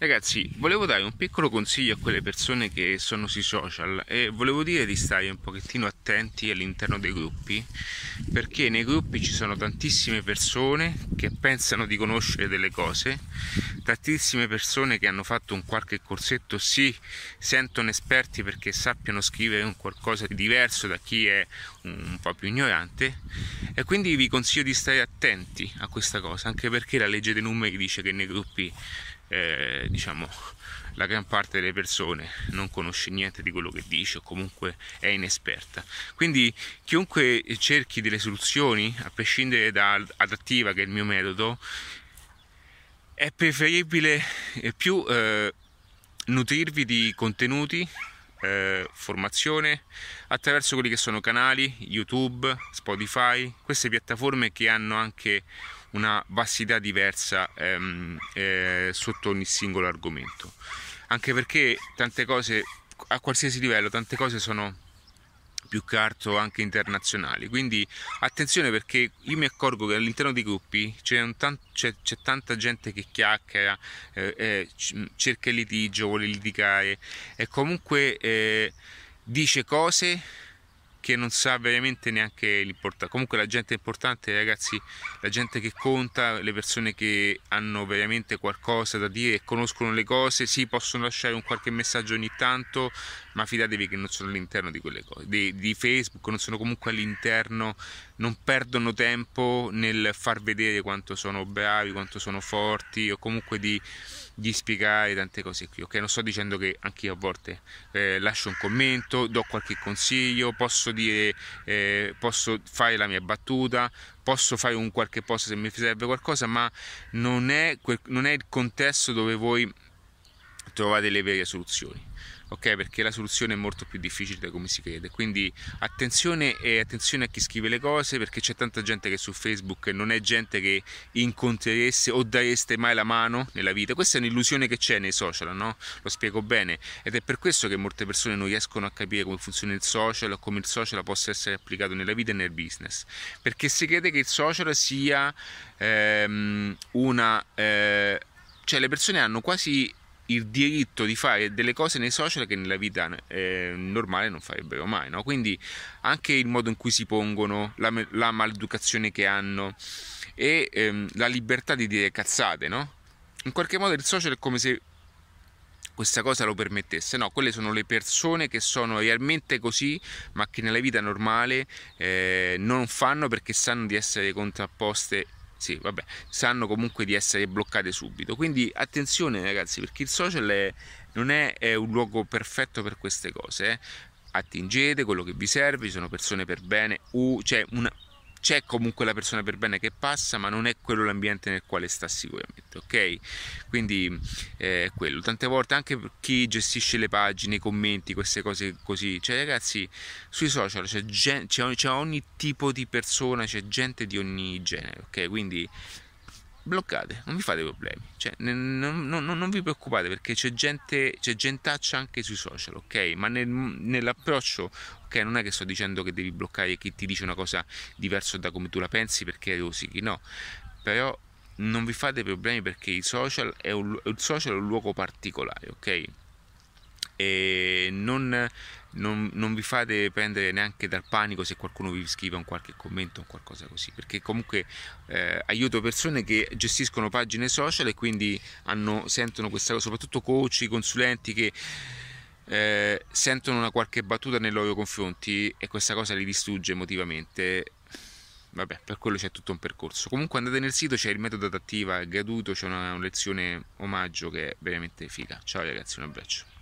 Ragazzi, volevo dare un piccolo consiglio a quelle persone che sono sui social e volevo dire di stare un pochettino attenti all'interno dei gruppi perché nei gruppi ci sono tantissime persone che pensano di conoscere delle cose, tantissime persone che hanno fatto un qualche corsetto si sentono esperti perché sappiano scrivere un qualcosa di diverso da chi è un po' più ignorante e quindi vi consiglio di stare attenti a questa cosa anche perché la legge dei numeri dice che nei gruppi eh, diciamo la gran parte delle persone non conosce niente di quello che dice o comunque è inesperta. Quindi chiunque cerchi delle soluzioni, a prescindere da adattiva che è il mio metodo, è preferibile eh, più eh, nutrirvi di contenuti, eh, formazione attraverso quelli che sono canali, YouTube, Spotify, queste piattaforme che hanno anche una vastità diversa ehm, eh, sotto ogni singolo argomento. Anche perché tante cose, a qualsiasi livello, tante cose sono più che altro anche internazionali. Quindi attenzione perché io mi accorgo che all'interno dei gruppi c'è, tan- c'è, c'è tanta gente che chiacchiera, eh, eh, cerca il litigio, vuole litigare e comunque eh, dice cose che non sa veramente neanche l'importanza. Comunque la gente importante, ragazzi, la gente che conta, le persone che hanno veramente qualcosa da dire e conoscono le cose, sì, possono lasciare un qualche messaggio ogni tanto, ma fidatevi che non sono all'interno di quelle cose, di, di Facebook, non sono comunque all'interno, non perdono tempo nel far vedere quanto sono bravi, quanto sono forti o comunque di di spiegare tante cose qui, ok? Non sto dicendo che anche io a volte eh, lascio un commento, do qualche consiglio, posso dire, eh, posso fare la mia battuta, posso fare un qualche post se mi serve qualcosa, ma non è, non è il contesto dove voi trovate le vere soluzioni ok? Perché la soluzione è molto più difficile da come si crede. Quindi attenzione e attenzione a chi scrive le cose perché c'è tanta gente che su Facebook non è gente che incontrereste o dareste mai la mano nella vita. Questa è un'illusione che c'è nei social, no? Lo spiego bene ed è per questo che molte persone non riescono a capire come funziona il social o come il social possa essere applicato nella vita e nel business. Perché si crede che il social sia ehm, una eh, cioè le persone hanno quasi il diritto di fare delle cose nei social che nella vita eh, normale non farebbero mai. No? Quindi anche il modo in cui si pongono, la, la maleducazione che hanno e ehm, la libertà di dire cazzate, no? In qualche modo il social è come se questa cosa lo permettesse. No, quelle sono le persone che sono realmente così, ma che nella vita normale eh, non fanno perché sanno di essere contrapposte sì, vabbè, sanno comunque di essere bloccate subito. Quindi attenzione ragazzi, perché il social è, non è, è, un luogo perfetto per queste cose. Eh. Attingete quello che vi serve, ci sono persone per bene, uh, c'è una, c'è comunque la persona per bene che passa, ma non è quello l'ambiente nel quale sta sicuramente, ok? Quindi eh, è quello. Tante volte anche per chi gestisce le pagine, i commenti, queste cose così, cioè ragazzi, sui social c'è, gen- c'è, c'è ogni tipo di persona, c'è gente di ogni genere, ok? Quindi bloccate, non vi fate problemi, cioè, non, non, non, vi preoccupate perché c'è gente, c'è gentaccia anche sui social, ok? Ma nel, nell'approccio, ok, non è che sto dicendo che devi bloccare chi ti dice una cosa diversa da come tu la pensi perché rosichi, no, però non vi fate problemi perché il social è un, il social è un luogo particolare, ok? E non non, non, vi fate prendere neanche dal panico se qualcuno vi scrive un qualche commento o qualcosa così, perché comunque eh, aiuto persone che gestiscono pagine social e quindi hanno, sentono questa cosa, soprattutto coach, consulenti che eh, sentono una qualche battuta nei loro confronti e questa cosa li distrugge emotivamente. Vabbè, per quello c'è tutto un percorso. Comunque andate nel sito, c'è il metodo adattiva, è gratuito, c'è una, una lezione omaggio che è veramente figa. Ciao ragazzi, un abbraccio.